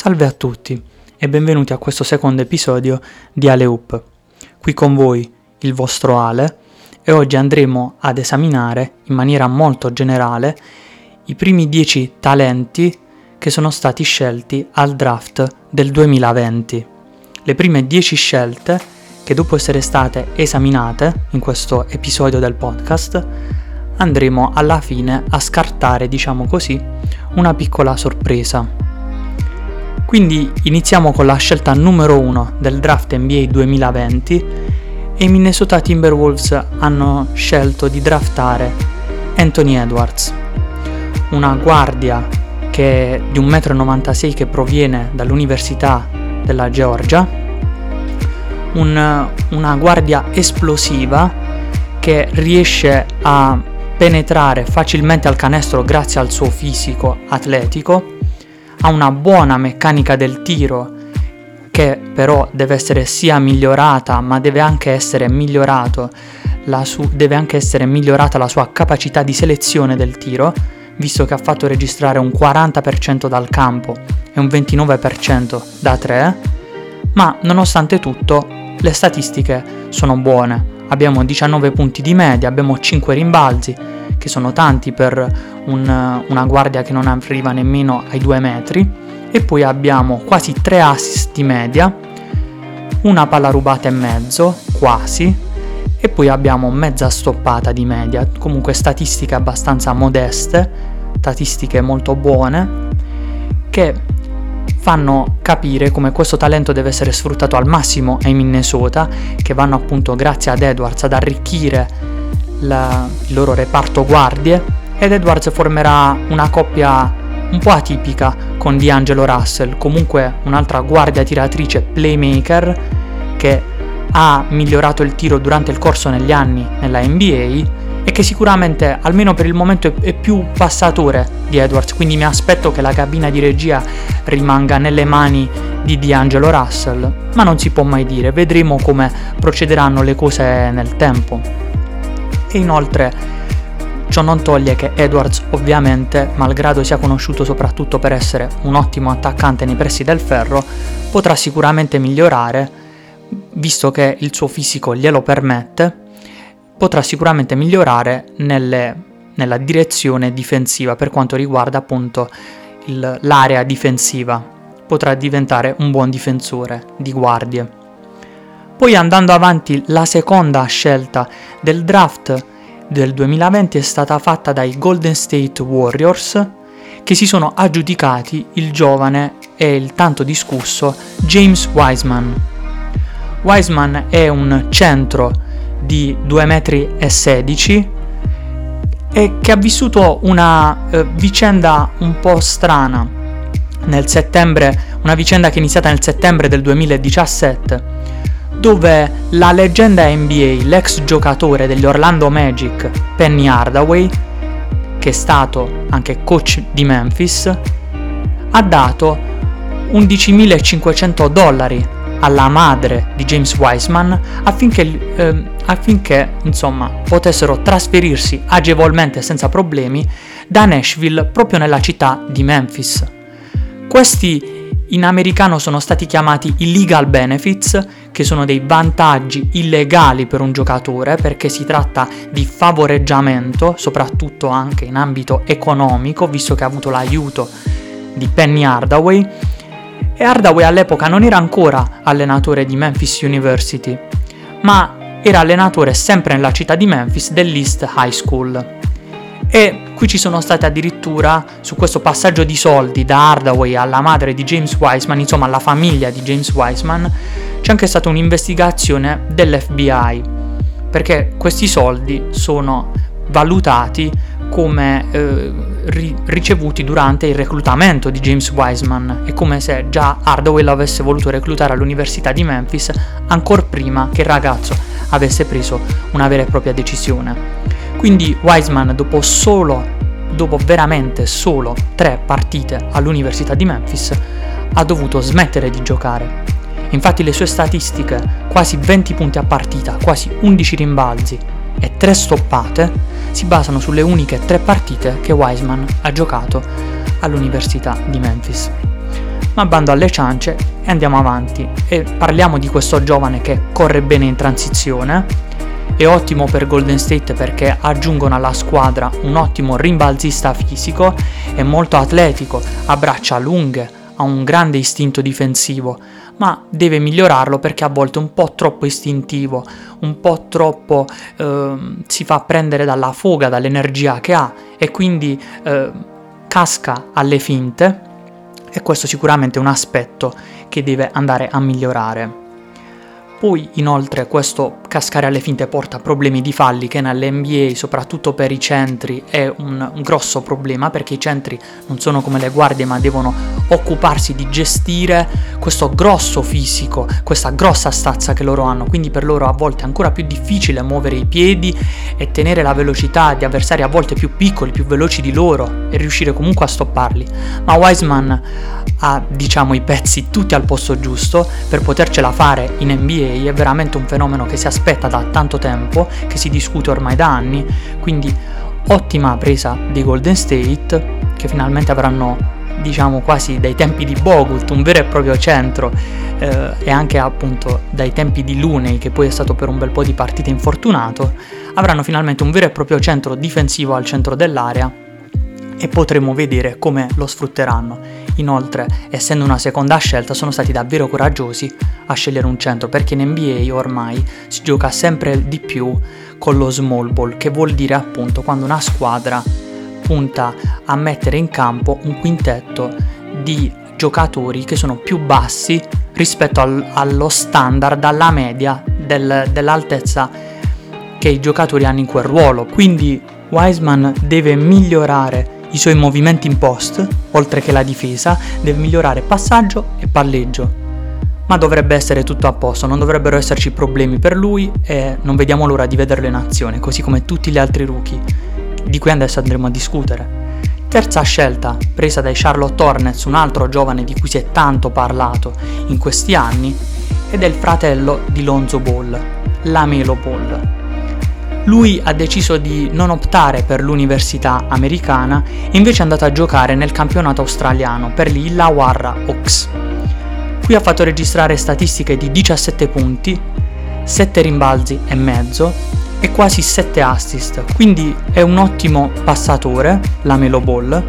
Salve a tutti e benvenuti a questo secondo episodio di Ale Up. Qui con voi il vostro Ale e oggi andremo ad esaminare in maniera molto generale i primi 10 talenti che sono stati scelti al draft del 2020. Le prime 10 scelte che dopo essere state esaminate in questo episodio del podcast andremo alla fine a scartare, diciamo così, una piccola sorpresa. Quindi iniziamo con la scelta numero 1 del draft NBA 2020 e i Minnesota Timberwolves hanno scelto di draftare Anthony Edwards, una guardia che di 1,96 m che proviene dall'Università della Georgia, un, una guardia esplosiva che riesce a penetrare facilmente al canestro grazie al suo fisico atletico ha una buona meccanica del tiro che però deve essere sia migliorata ma deve anche essere migliorato su- deve anche essere migliorata la sua capacità di selezione del tiro visto che ha fatto registrare un 40% dal campo e un 29% da 3 ma nonostante tutto le statistiche sono buone. Abbiamo 19 punti di media abbiamo 5 rimbalzi che sono tanti per un, una guardia che non arriva nemmeno ai due metri, e poi abbiamo quasi tre assist di media, una palla rubata e mezzo, quasi, e poi abbiamo mezza stoppata di media, comunque statistiche abbastanza modeste, statistiche molto buone, che fanno capire come questo talento deve essere sfruttato al massimo ai Minnesota, che vanno appunto grazie ad Edwards ad arricchire la, il loro reparto guardie ed Edwards formerà una coppia un po' atipica con D'Angelo Russell, comunque un'altra guardia tiratrice playmaker che ha migliorato il tiro durante il corso negli anni nella NBA e che sicuramente almeno per il momento è, più passatore di Edwards, quindi mi aspetto che la cabina di regia rimanga nelle mani di D'Angelo Russell, ma non si può mai dire, vedremo come procederanno le cose nel tempo e inoltre ciò non toglie che Edwards ovviamente, malgrado sia conosciuto soprattutto per essere un ottimo attaccante nei pressi del ferro, potrà sicuramente migliorare, visto che il suo fisico glielo permette, potrà sicuramente migliorare nelle, nella direzione difensiva per quanto riguarda appunto il, l'area difensiva, potrà diventare un buon difensore di guardie. Poi andando avanti, la seconda scelta del draft del 2020 è stata fatta dai Golden State Warriors che si sono aggiudicati il giovane e il tanto discusso James Wiseman. Wiseman è un centro di 2,16 m e che ha vissuto una eh, vicenda un po' strana nel settembre, una vicenda che è iniziata nel settembre del 2017 dove la leggenda NBA, l'ex giocatore degli Orlando Magic, Penny Hardaway, che è stato anche coach di Memphis, ha dato 11.500 dollari alla madre di James Wiseman affinché, eh, affinché insomma, potessero trasferirsi agevolmente senza problemi da Nashville proprio nella città di Memphis. Questi in americano sono stati chiamati illegal benefits, che sono dei vantaggi illegali per un giocatore perché si tratta di favoreggiamento, soprattutto anche in ambito economico, visto che ha avuto l'aiuto di Penny Hardaway. E Hardaway all'epoca non era ancora allenatore di Memphis University, ma era allenatore sempre nella città di Memphis dell'East High School. E qui ci sono state addirittura su questo passaggio di soldi da Hardaway alla madre di James Wiseman, insomma alla famiglia di James Wiseman, c'è anche stata un'investigazione dell'FBI, perché questi soldi sono valutati come eh, ri- ricevuti durante il reclutamento di James Wiseman è come se già Hardaway l'avesse voluto reclutare all'Università di Memphis ancora prima che il ragazzo avesse preso una vera e propria decisione. Quindi Wiseman dopo solo, dopo veramente solo tre partite all'Università di Memphis, ha dovuto smettere di giocare. Infatti le sue statistiche, quasi 20 punti a partita, quasi 11 rimbalzi e 3 stoppate, si basano sulle uniche tre partite che Wiseman ha giocato all'Università di Memphis. Ma bando alle ciance e andiamo avanti e parliamo di questo giovane che corre bene in transizione. È ottimo per Golden State perché aggiungono alla squadra un ottimo rimbalzista fisico, è molto atletico, ha braccia lunghe, ha un grande istinto difensivo, ma deve migliorarlo perché a volte è un po' troppo istintivo, un po' troppo eh, si fa prendere dalla foga, dall'energia che ha e quindi eh, casca alle finte e questo sicuramente è un aspetto che deve andare a migliorare. Poi inoltre questo cascare alle finte porta problemi di falli che nell'NBA, soprattutto per i centri, è un, grosso problema perché i centri non sono come le guardie ma devono occuparsi di gestire questo grosso fisico, questa grossa stazza che loro hanno, quindi per loro a volte è ancora più difficile muovere i piedi e tenere la velocità di avversari a volte più piccoli, più veloci di loro e riuscire comunque a stopparli. Ma Wiseman ha diciamo i pezzi tutti al posto giusto per potercela fare in NBA, è veramente un fenomeno che si aspetta da tanto tempo, che si discute ormai da anni, quindi ottima presa di Golden State che finalmente avranno diciamo quasi dai tempi di Bogut, un vero e proprio centro. Eh, e anche appunto dai tempi di Luney che poi è stato per un bel po' di partite infortunato, avranno finalmente un vero e proprio centro difensivo al centro dell'area e potremo vedere come lo sfrutteranno. Inoltre, essendo una seconda scelta, sono stati davvero coraggiosi a scegliere un centro perché in NBA ormai si gioca sempre di più con lo small ball, che vuol dire appunto quando una squadra punta a mettere in campo un quintetto di giocatori che sono più bassi rispetto al, allo standard, alla media del, dell'altezza che i giocatori hanno in quel ruolo. Quindi Wiseman deve migliorare i suoi movimenti in post, oltre che la difesa, deve migliorare passaggio e palleggio. Ma dovrebbe essere tutto a posto, non dovrebbero esserci problemi per lui e non vediamo l'ora di vederlo in azione, così come tutti gli altri rookie, di cui adesso andremo a discutere. Terza scelta, presa dai Charlotte Hornets, un altro giovane di cui si è tanto parlato in questi anni, ed è il fratello di Lonzo Ball, Lamelo Ball. Lui ha deciso di non optare per l'università americana e invece è andato a giocare nel campionato australiano per gli Illawarra Hawks. Qui ha fatto registrare statistiche di 17 punti, 7 rimbalzi e mezzo e quasi 7 assist, quindi è un ottimo passatore, la Melo Ball,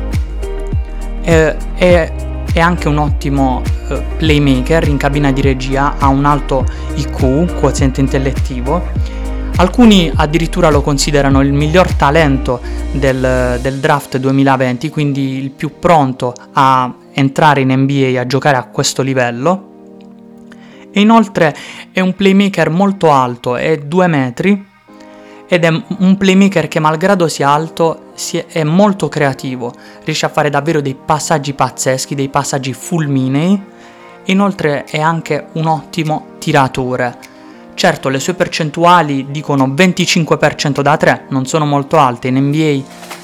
e, è, anche un ottimo uh, playmaker in cabina di regia, ha un alto IQ, quoziente intellettivo, Alcuni addirittura lo considerano il miglior talento del, del, draft 2020, quindi il più pronto a entrare in NBA, a giocare a questo livello. E inoltre è un playmaker molto alto, è 2 metri, ed è un playmaker che malgrado sia alto è molto creativo, riesce a fare davvero dei passaggi pazzeschi, dei passaggi fulminei, inoltre è anche un ottimo tiratore Certo, le sue percentuali dicono 25% da 3, non sono molto alte, in NBA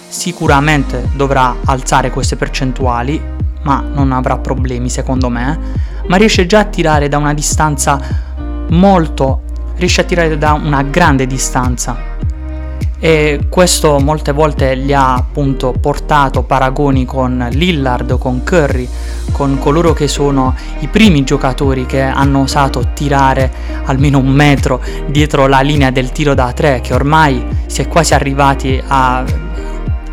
sicuramente dovrà alzare queste percentuali, ma non avrà problemi secondo me, ma riesce già a tirare da una distanza molto, riesce a tirare da una grande distanza e questo molte volte gli ha appunto portato paragoni con Lillard con Curry, con coloro che sono i primi giocatori che hanno osato tirare almeno un metro dietro la linea del tiro da tre, che ormai si è quasi arrivati a,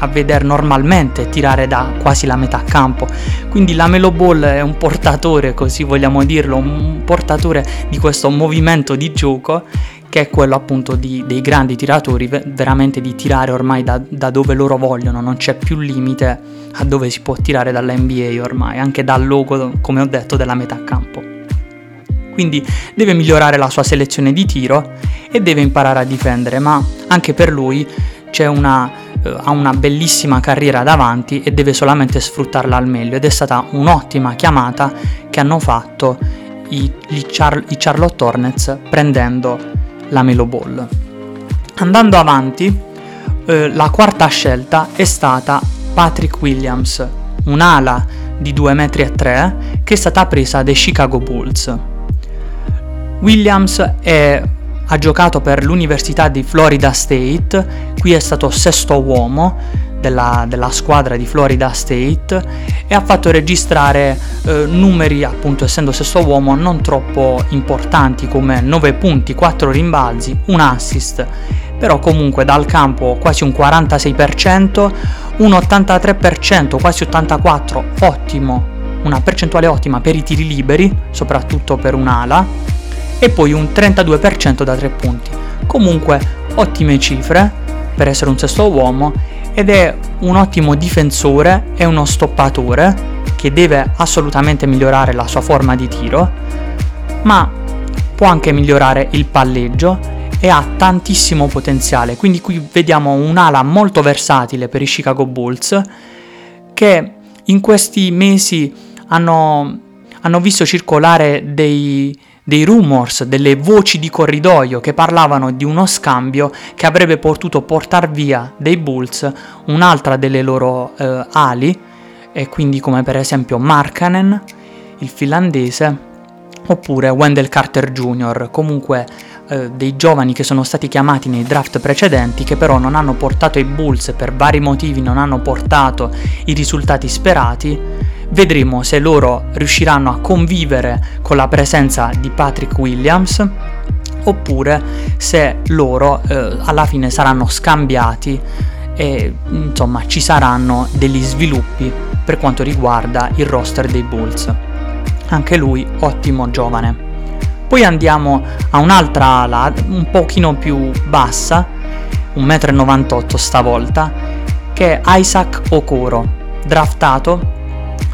a vedere normalmente tirare da quasi la metà campo. Quindi la Melo Ball è un portatore, così vogliamo dirlo, un portatore di questo movimento di gioco che è quello appunto di, dei grandi tiratori, veramente di tirare ormai da, da, dove loro vogliono, non c'è più limite a dove si può tirare dalla NBA ormai, anche dal logo, come ho detto, della metà campo. Quindi deve migliorare la sua selezione di tiro e deve imparare a difendere, ma anche per lui una, eh, ha una bellissima carriera davanti e deve solamente sfruttarla al meglio ed è stata un'ottima chiamata che hanno fatto i, i, Char- i Charlotte Hornets prendendo la Melo Ball. Andando avanti, eh, la quarta scelta è stata Patrick Williams, un'ala di 2,3 m che è stata presa dai Chicago Bulls. Williams è, ha giocato per l'Università di Florida State, qui è stato sesto uomo della, della squadra di Florida State e ha fatto registrare eh, numeri, appunto essendo sesto uomo, non troppo importanti come 9 punti, 4 rimbalzi, un assist, però comunque dal campo quasi un 46%, un 83%, quasi 84%, ottimo, una percentuale ottima per i tiri liberi, soprattutto per un'ala, e poi un 32% da 3 punti. Comunque ottime cifre per essere un sesto uomo ed è un ottimo difensore e uno stoppatore che deve assolutamente migliorare la sua forma di tiro, ma può anche migliorare il palleggio e ha tantissimo potenziale. Quindi qui vediamo un'ala molto versatile per i Chicago Bulls che in questi mesi hanno, hanno visto circolare dei, dei rumors, delle voci di corridoio che parlavano di uno scambio che avrebbe potuto portare via dei Bulls un'altra delle loro eh, ali e quindi come per esempio Markkanen, il finlandese, oppure Wendell Carter Jr., comunque eh, dei giovani che sono stati chiamati nei draft precedenti che però non hanno portato i Bulls per vari motivi, non hanno portato i risultati sperati. Vedremo se loro riusciranno a convivere con la presenza di Patrick Williams oppure se loro eh, alla fine saranno scambiati e insomma ci saranno degli sviluppi per quanto riguarda il roster dei Bulls. Anche lui ottimo giovane. Poi andiamo a un'altra ala un pochino più bassa, 1,98 m stavolta, che è Isaac Okoro, draftato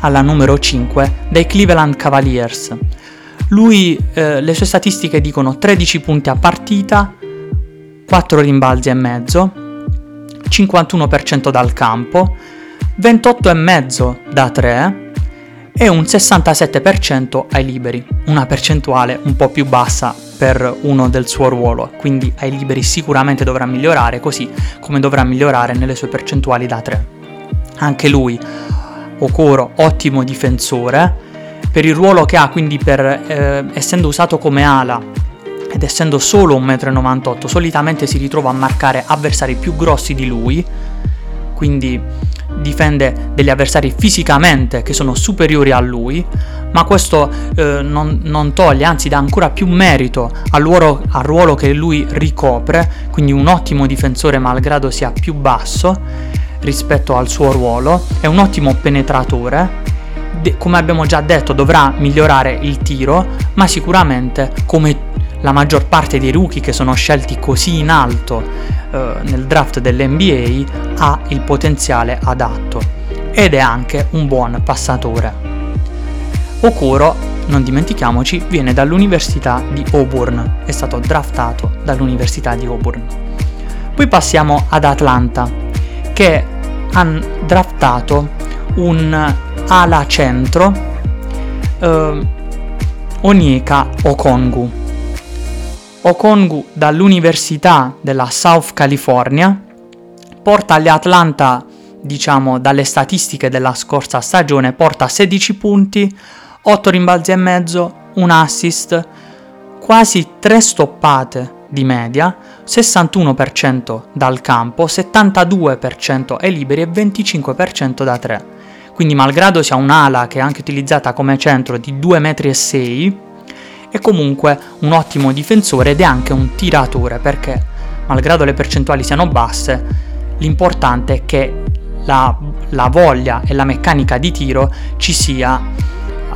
alla numero 5 dai Cleveland Cavaliers. Lui, eh, le sue statistiche dicono 13 punti a partita, 4 rimbalzi e mezzo, 51% dal campo, 28,5% da 3 e un 67% ai liberi, una percentuale un po' più bassa per uno del suo ruolo, quindi ai liberi sicuramente dovrà migliorare, così come dovrà migliorare nelle sue percentuali da 3. Anche lui, Okoro, ottimo difensore, per il ruolo che ha, quindi per, eh, essendo usato come ala ed essendo solo 1,98 m, solitamente si ritrova a marcare avversari più grossi di lui, quindi difende degli avversari fisicamente che sono superiori a lui, ma questo eh, non, non, toglie, anzi dà ancora più merito al ruolo, al ruolo che lui ricopre, quindi un ottimo difensore malgrado sia più basso rispetto al suo ruolo, è un ottimo penetratore, de- come abbiamo già detto dovrà migliorare il tiro, ma sicuramente come la maggior parte dei rookie che sono scelti così in alto eh, nel draft dell'NBA ha il potenziale adatto ed è anche un buon passatore. Okuro, non dimentichiamoci, viene dall'Università di Auburn, è stato draftato dall'Università di Auburn. Poi passiamo ad Atlanta, che hanno draftato un ala centro, eh, Onyeka Okongu, Okongu dall'Università della South California porta gli Atlanta, diciamo dalle statistiche della scorsa stagione, porta 16 punti, 8 rimbalzi e mezzo, un assist, quasi 3 stoppate di media, 61% dal campo, 72% ai liberi e 25% da 3. Quindi malgrado sia un'ala che è anche utilizzata come centro di 2,6 m, è comunque un ottimo difensore ed è anche un tiratore perché, malgrado le percentuali siano basse, l'importante è che la, la voglia e la meccanica di tiro ci sia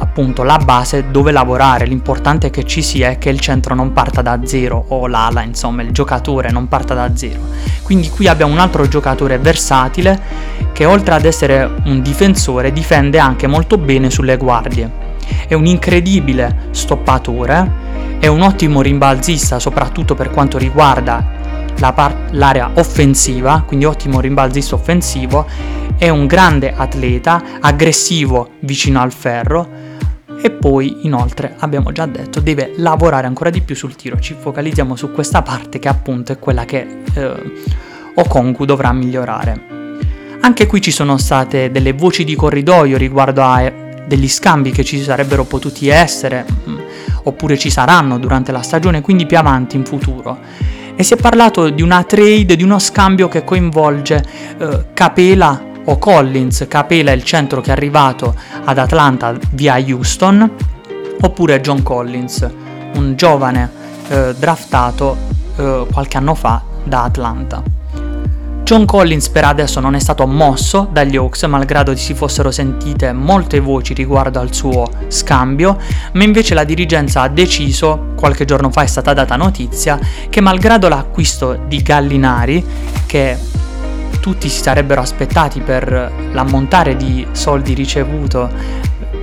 appunto la base dove lavorare, l'importante è che ci sia e che il centro non parta da zero o l'ala, insomma il giocatore non parta da zero. Quindi qui abbiamo un altro giocatore versatile che oltre ad essere un difensore difende anche molto bene sulle guardie. È un incredibile stoppatore, è un ottimo rimbalzista soprattutto per quanto riguarda la part- l'area offensiva, quindi ottimo rimbalzista offensivo, è un grande atleta, aggressivo vicino al ferro e poi inoltre abbiamo già detto deve lavorare ancora di più sul tiro, ci focalizziamo su questa parte che appunto è quella che eh, Okongu dovrà migliorare. Anche qui ci sono state delle voci di corridoio riguardo a degli scambi che ci sarebbero potuti essere mm, oppure ci saranno durante la stagione, quindi più avanti in futuro. E si è parlato di una trade, di uno scambio che coinvolge eh, Capela Collins, Capela il centro che è arrivato ad Atlanta via Houston, oppure John Collins, un giovane eh, draftato eh, qualche anno fa da Atlanta. John Collins per adesso non è stato mosso dagli Hawks, malgrado si fossero sentite molte voci riguardo al suo scambio, ma invece la dirigenza ha deciso, qualche giorno fa è stata data notizia, che malgrado l'acquisto di Gallinari, che tutti si sarebbero aspettati per l'ammontare di soldi ricevuto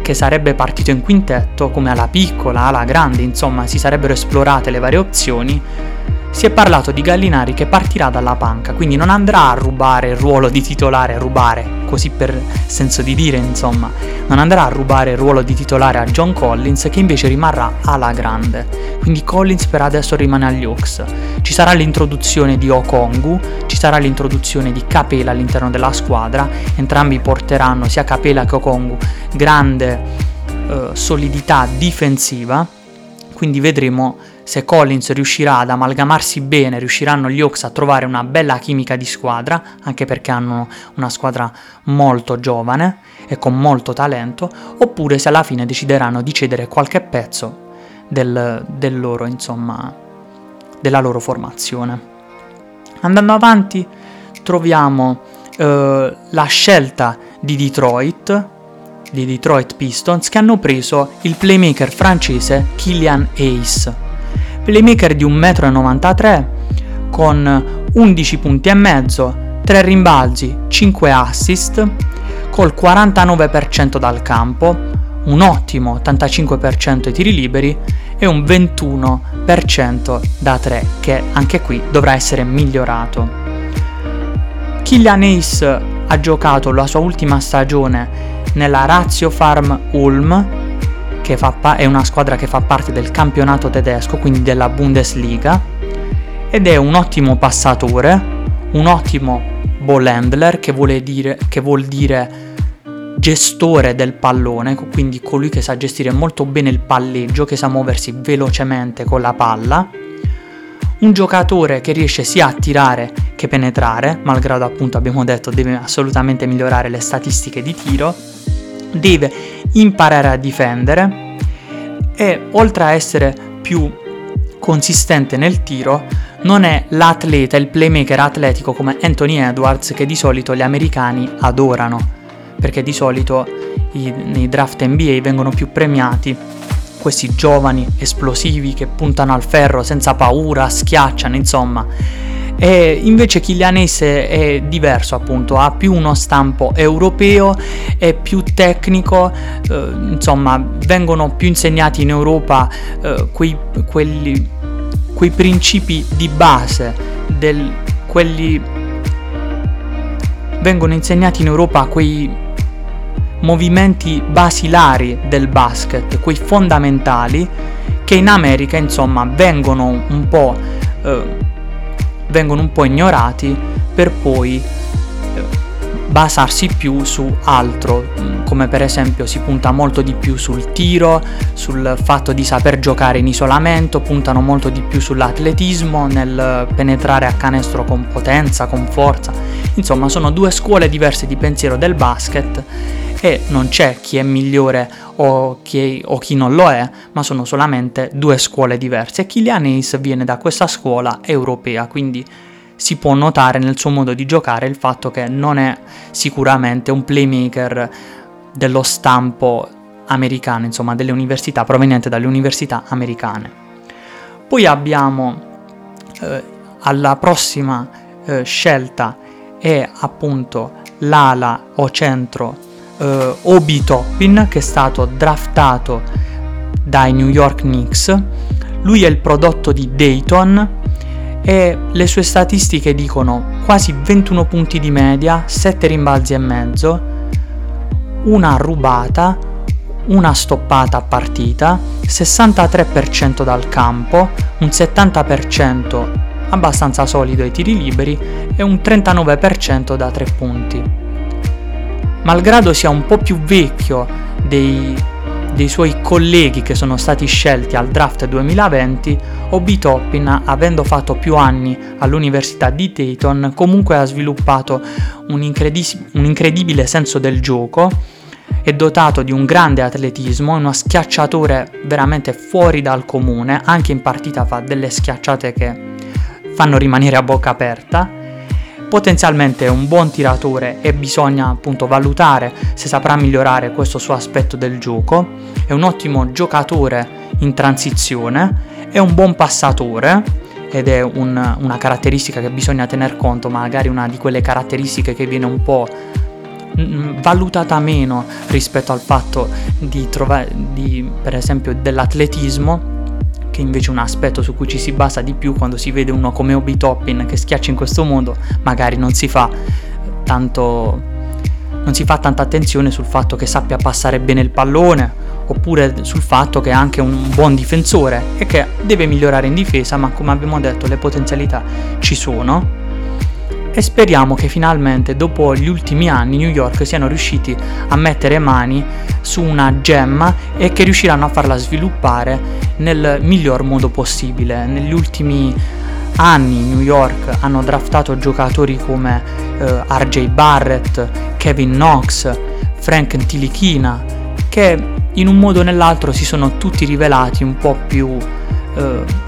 che sarebbe partito in quintetto, come alla piccola, alla grande, insomma si sarebbero esplorate le varie opzioni, si è parlato di Gallinari che partirà dalla panca, quindi non andrà a rubare il ruolo di titolare, rubare, così per senso di dire, insomma, non andrà a rubare il ruolo di titolare a John Collins che invece rimarrà alla grande. Quindi Collins per adesso rimane agli Hawks. Ci sarà l'introduzione di Okongu, sarà l'introduzione di Capela all'interno della squadra, entrambi porteranno sia Capela che Okongu grande eh, solidità difensiva, quindi vedremo se Collins riuscirà ad amalgamarsi bene, riusciranno gli Hawks a trovare una bella chimica di squadra, anche perché hanno una squadra molto giovane e con molto talento, oppure se alla fine decideranno di cedere qualche pezzo del, del loro, insomma, della loro formazione. Andando avanti troviamo eh, la scelta di Detroit, di Detroit Pistons, che hanno preso il playmaker francese Killian Ace playmaker di 1,93 m con 11 punti e mezzo, 3 rimbalzi, 5 assist, col 49% dal campo, un ottimo 85% ai tiri liberi e un 21% da 3 che anche qui dovrà essere migliorato. Killian Ace ha giocato la sua ultima stagione nella Razio Farm Ulm che pa- è una squadra che fa parte del campionato tedesco, quindi della Bundesliga, ed è un ottimo passatore, un ottimo ball handler, che, dire, che vuol dire gestore del pallone, quindi colui che sa gestire molto bene il palleggio, che sa muoversi velocemente con la palla, un giocatore che riesce sia a tirare che penetrare, malgrado appunto abbiamo detto deve assolutamente migliorare le statistiche di tiro, deve imparare a difendere e oltre a essere più consistente nel tiro, non è l'atleta, il playmaker atletico come Anthony Edwards che di solito gli americani adorano, perché di solito i, nei draft NBA vengono più premiati questi giovani esplosivi che puntano al ferro senza paura, schiacciano, insomma. E invece Chilianese è diverso appunto, ha più uno stampo europeo, è più tecnico, eh, insomma vengono più insegnati in Europa eh, quei, quelli, quei principi di base, del, quelli vengono insegnati in Europa quei movimenti basilari del basket, quei fondamentali che in America insomma vengono un po' eh, vengono un po' ignorati per poi eh, basarsi più su altro, come per esempio si punta molto di più sul tiro, sul fatto di saper giocare in isolamento, puntano molto di più sull'atletismo, nel penetrare a canestro con potenza, con forza. Insomma, sono due scuole diverse di pensiero del basket e non c'è chi è migliore o chi, o chi non lo è, ma sono solamente due scuole diverse. Kylian Ace viene da questa scuola europea, quindi si può notare nel suo modo di giocare il fatto che non è sicuramente un playmaker dello stampo americano, insomma delle università, proveniente dalle università americane. Poi abbiamo eh, alla prossima eh, scelta è appunto l'ala o centro eh, Obi Toppin che è stato draftato dai New York Knicks. Lui è il prodotto di Dayton e le sue statistiche dicono quasi 21 punti di media, 7 rimbalzi e mezzo, una rubata, una stoppata a partita, 63% dal campo, un 70% abbastanza solido ai tiri liberi e un 39% da 3 punti malgrado sia un po' più vecchio dei dei suoi colleghi che sono stati scelti al draft 2020, Obi Toppin, avendo fatto più anni all'Università di Dayton, comunque ha sviluppato un, incredis- un incredibile senso del gioco, è dotato di un grande atletismo, uno schiacciatore veramente fuori dal comune, anche in partita fa delle schiacciate che fanno rimanere a bocca aperta potenzialmente è un buon tiratore e bisogna appunto valutare se saprà migliorare questo suo aspetto del gioco, è un ottimo giocatore in transizione, è un buon passatore ed è un, una caratteristica che bisogna tener conto, magari una di quelle caratteristiche che viene un po' valutata meno rispetto al fatto di trovare, di, per esempio, dell'atletismo che invece è un aspetto su cui ci si basa di più quando si vede uno come Obi Toppin che schiaccia in questo modo, magari non si fa tanto non si fa tanta attenzione sul fatto che sappia passare bene il pallone oppure sul fatto che è anche un buon difensore e che deve migliorare in difesa, ma come abbiamo detto le potenzialità ci sono e speriamo che finalmente dopo gli ultimi anni New York siano riusciti a mettere mani su una gemma e che riusciranno a farla sviluppare nel miglior modo possibile. Negli ultimi anni New York hanno draftato giocatori come eh, RJ Barrett, Kevin Knox, Frank Tilichina, che in un modo o nell'altro si sono tutti rivelati un po' più eh,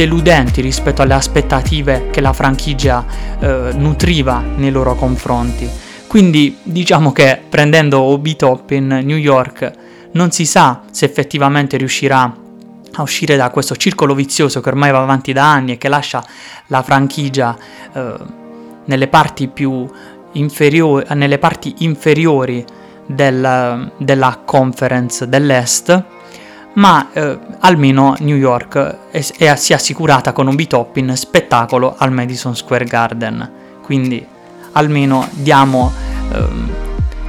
deludenti rispetto alle aspettative che la franchigia eh, nutriva nei loro confronti. Quindi diciamo che prendendo Obi Top in New York non si sa se effettivamente riuscirà a uscire da questo circolo vizioso che ormai va avanti da anni e che lascia la franchigia eh, nelle parti più inferiori, nelle parti inferiori del, della conference dell'Est ma eh, almeno New York è, è, si è assicurata con un B-top in spettacolo al Madison Square Garden. Quindi almeno diamo, ehm,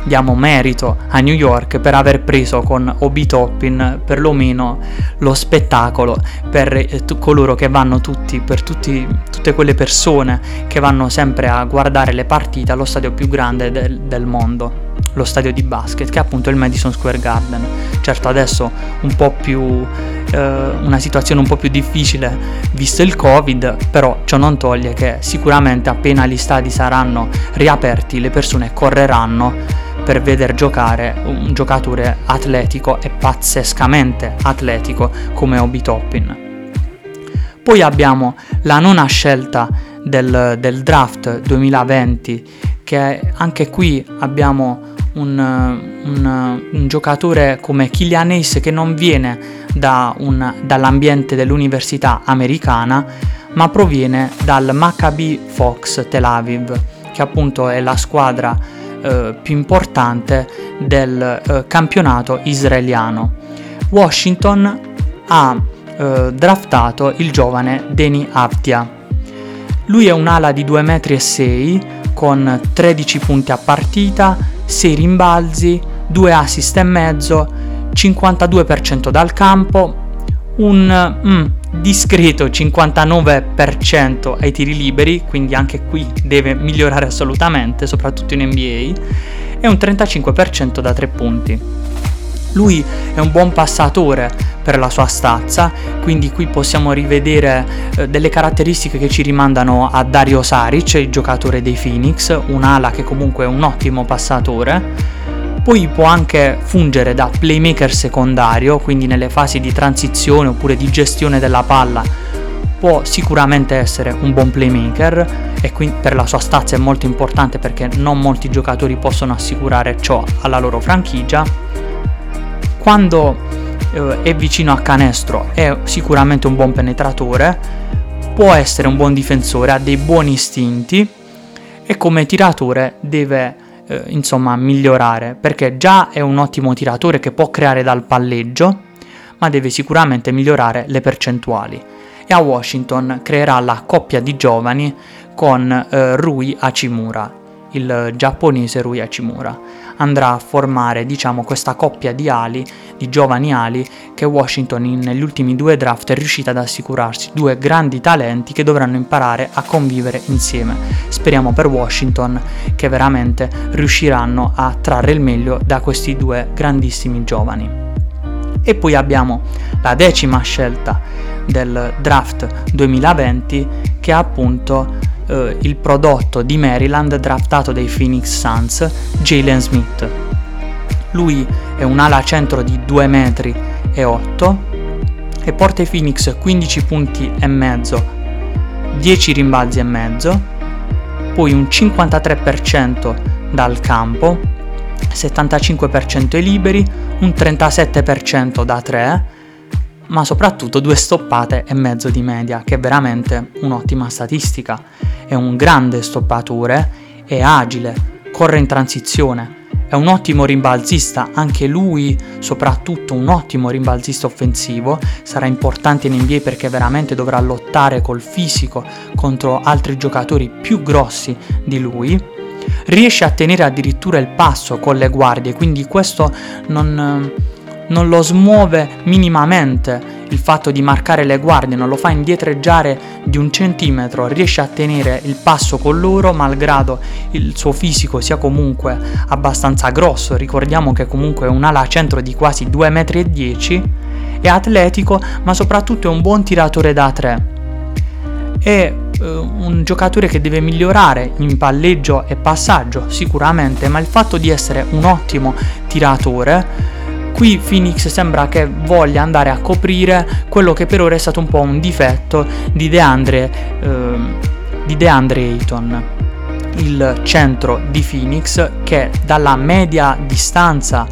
diamo merito a New York per aver preso con Obi Toppin perlomeno lo spettacolo per eh, t- coloro che vanno tutti, per tutti, tutte quelle persone che vanno sempre a guardare le partite allo stadio più grande del, del mondo lo stadio di basket che è appunto il Madison Square Garden. Certo adesso un po' più eh, una situazione un po' più difficile visto il Covid, però ciò non toglie che sicuramente appena gli stadi saranno riaperti le persone correranno per vedere giocare un giocatore atletico e pazzescamente atletico come Obi Toppin. Poi abbiamo la nona scelta del, del draft 2020 che anche qui abbiamo un, un, un giocatore come Killian Ace che non viene da un, dall'ambiente dell'università americana, ma proviene dal Maccabi Fox Tel Aviv, che appunto è la squadra eh, più importante del eh, campionato israeliano. Washington ha eh, draftato il giovane Deni Avdia. Lui è un'ala di 2,6 m con 13 punti a partita, 6 rimbalzi, 2 assist e mezzo, 52% dal campo, un mm, discreto 59% ai tiri liberi, quindi anche qui deve migliorare assolutamente, soprattutto in NBA, e un 35% da 3 punti. Lui è un buon passatore per la sua stazza, quindi qui possiamo rivedere eh, delle caratteristiche che ci rimandano a Dario Saric, il giocatore dei Phoenix, un'ala che comunque è un ottimo passatore. Poi può anche fungere da playmaker secondario, quindi nelle fasi di transizione oppure di gestione della palla può sicuramente essere un buon playmaker. E quindi per la sua stazza è molto importante perché non molti giocatori possono assicurare ciò alla loro franchigia. Quando eh, è vicino a canestro è sicuramente un buon penetratore, può essere un buon difensore, ha dei buoni istinti e come tiratore deve eh, insomma migliorare perché già è un ottimo tiratore che può creare dal palleggio, ma deve sicuramente migliorare le percentuali. E a Washington creerà la coppia di giovani con eh, Rui Hachimura, il giapponese Rui Hachimura andrà a formare diciamo questa coppia di ali, di giovani ali che Washington in, negli ultimi due draft è riuscita ad assicurarsi, due grandi talenti che dovranno imparare a convivere insieme. Speriamo per Washington che veramente riusciranno a trarre il meglio da questi due grandissimi giovani. E poi abbiamo la decima scelta del draft 2020 che è appunto eh, il prodotto di Maryland draftato dai Phoenix Suns, Jalen Smith. Lui è un ala centro di 2 metri e 8 e porta i Phoenix 15 punti e mezzo, 10 rimbalzi e mezzo, poi un 53% dal campo, 75% ai liberi, un 37% da 3, ma soprattutto due stoppate e mezzo di media, che è veramente un'ottima statistica. È un grande stoppatore, è agile, corre in transizione, è un ottimo rimbalzista, anche lui soprattutto un ottimo rimbalzista offensivo, sarà importante in NBA perché veramente dovrà lottare col fisico contro altri giocatori più grossi di lui riesce a tenere addirittura il passo con le guardie, quindi questo non, non lo smuove minimamente il fatto di marcare le guardie, non lo fa indietreggiare di un centimetro, riesce a tenere il passo con loro malgrado il suo fisico sia comunque abbastanza grosso, ricordiamo che comunque è un ala centro di quasi 2,10 m, è atletico ma soprattutto è un buon tiratore da 3. È uh, un giocatore che deve migliorare in palleggio e passaggio sicuramente, ma il fatto di essere un ottimo tiratore Qui Phoenix sembra che voglia andare a coprire quello che per ora è stato un po' un difetto di DeAndre, eh, di DeAndre Ayton, il centro di Phoenix che dalla media distanza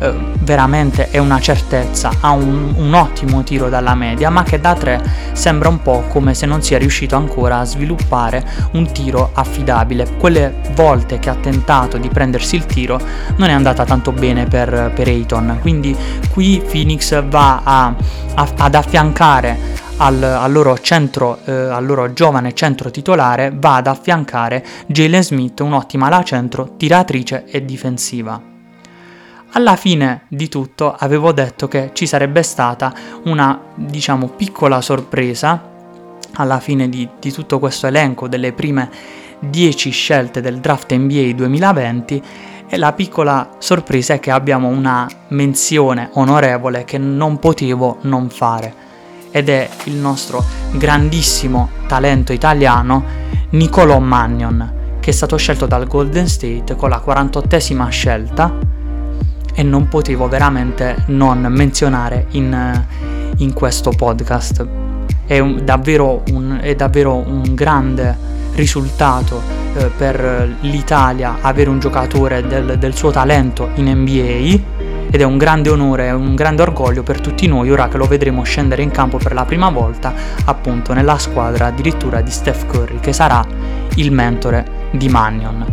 eh, veramente è una certezza, ha un, un, ottimo tiro dalla media, ma che da 3 sembra un po' come se non sia riuscito ancora a sviluppare un tiro affidabile. Quelle volte che ha tentato di prendersi il tiro non è andata tanto bene per, per Ayton, quindi qui Phoenix va a, a, ad affiancare al, al, loro centro, eh, al loro giovane centro titolare va ad affiancare Jalen Smith, un'ottima ala centro, tiratrice e difensiva. Alla fine di tutto avevo detto che ci sarebbe stata una, diciamo, piccola sorpresa alla fine di, di tutto questo elenco delle prime 10 scelte del draft NBA 2020 e la piccola sorpresa è che abbiamo una menzione onorevole che non potevo non fare ed è il nostro grandissimo talento italiano Nicolò Magnon che è stato scelto dal Golden State con la 48esima scelta e non potevo veramente non menzionare in, in questo podcast. È, un, davvero un, è davvero un grande risultato eh, per l'Italia avere un giocatore del, del suo talento in NBA ed è un grande onore e un grande orgoglio per tutti noi ora che lo vedremo scendere in campo per la prima volta appunto nella squadra addirittura di Steph Curry che sarà il mentore di Mannion.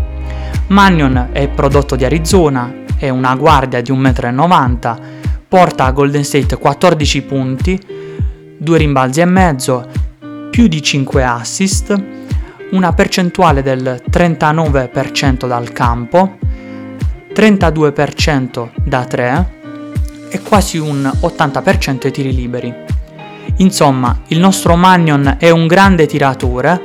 Mannion è prodotto di Arizona, è una guardia di 1,90 m, porta a Golden State 14 punti, 2 rimbalzi e mezzo, più di 5 assist, una percentuale del 39% dal campo, 32% da 3 e quasi un 80% ai tiri liberi. Insomma, il nostro Magnon è un grande tiratore,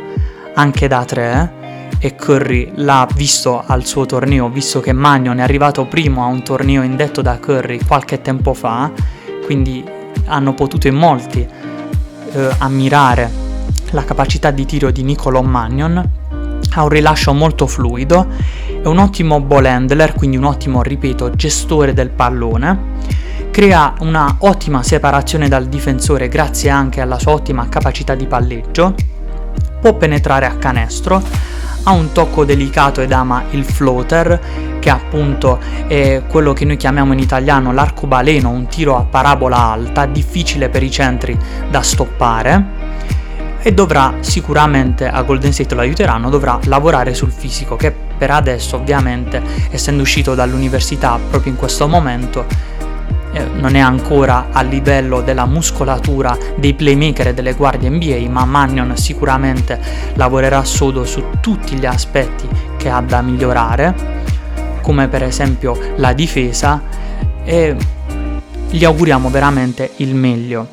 anche da 3, e Curry l'ha visto al suo torneo, visto che Magnon è arrivato primo a un torneo indetto da Curry qualche tempo fa, quindi hanno potuto in molti eh, ammirare la capacità di tiro di Nicolo Magnon. Ha un rilascio molto fluido, è un ottimo ball handler, quindi un ottimo, ripeto, gestore del pallone. Crea una ottima separazione dal difensore grazie anche alla sua ottima capacità di palleggio. Può penetrare a canestro, ha un tocco delicato ed ama il floater, che appunto è quello che noi chiamiamo in italiano l'arcobaleno, un tiro a parabola alta, difficile per i centri da stoppare e dovrà sicuramente a Golden State lo aiuteranno, dovrà lavorare sul fisico che per adesso ovviamente essendo uscito dall'università proprio in questo momento eh, non è ancora a livello della muscolatura dei playmaker e delle guardie NBA, ma Mannion sicuramente lavorerà sodo su tutti gli aspetti che ha da migliorare, come per esempio la difesa, e gli auguriamo veramente il meglio,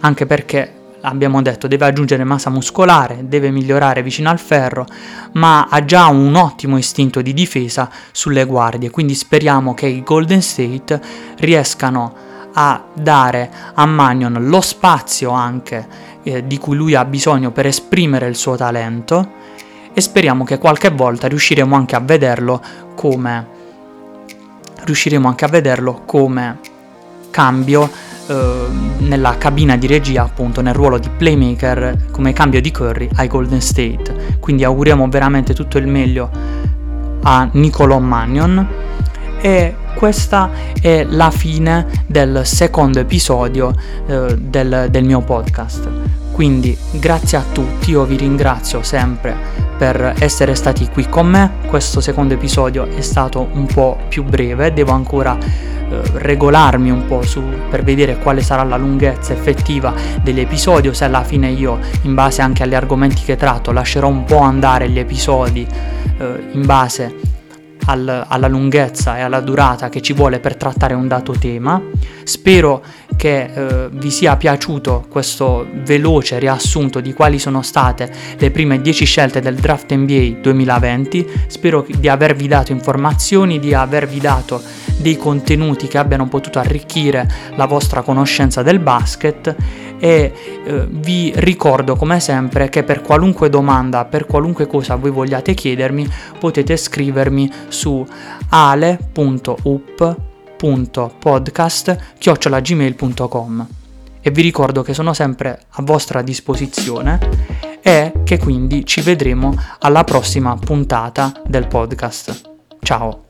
anche perché abbiamo detto deve aggiungere massa muscolare, deve migliorare vicino al ferro, ma ha già un ottimo istinto di difesa sulle guardie, quindi speriamo che i Golden State riescano a dare a Magnon lo spazio anche eh, di cui lui ha bisogno per esprimere il suo talento e speriamo che qualche volta riusciremo anche a vederlo come riusciremo anche a vederlo come cambio nella cabina di regia, appunto nel ruolo di playmaker come cambio di Curry ai Golden State. Quindi auguriamo veramente tutto il meglio a Nicolò Magnon e questa è la fine del secondo episodio eh, del, del mio podcast. Quindi grazie a tutti, io vi ringrazio sempre per essere stati qui con me. Questo secondo episodio è stato un po' più breve, devo ancora eh, regolarmi un po' su, per vedere quale sarà la lunghezza effettiva dell'episodio, se alla fine io, in base anche agli argomenti che tratto, lascerò un po' andare gli episodi eh, in base al, alla lunghezza e alla durata che ci vuole per trattare un dato tema. Spero che eh, vi sia piaciuto questo veloce riassunto di quali sono state le prime 10 scelte del draft NBA 2020. Spero di avervi dato informazioni, di avervi dato dei contenuti che abbiano potuto arricchire la vostra conoscenza del basket e eh, vi ricordo come sempre che per qualunque domanda, per qualunque cosa voi vogliate chiedermi, potete scrivermi su ale.up.podcast.gmail.com e vi ricordo che sono sempre a vostra disposizione e che quindi ci vedremo alla prossima puntata del podcast. Ciao!